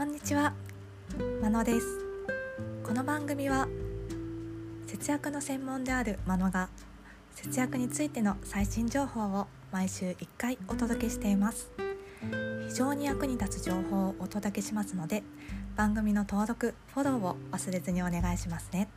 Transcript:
こんにちは、まのです。この番組は節約の専門であるまのが節約についての最新情報を毎週1回お届けしています。非常に役に立つ情報をお届けしますので番組の登録フォローを忘れずにお願いしますね。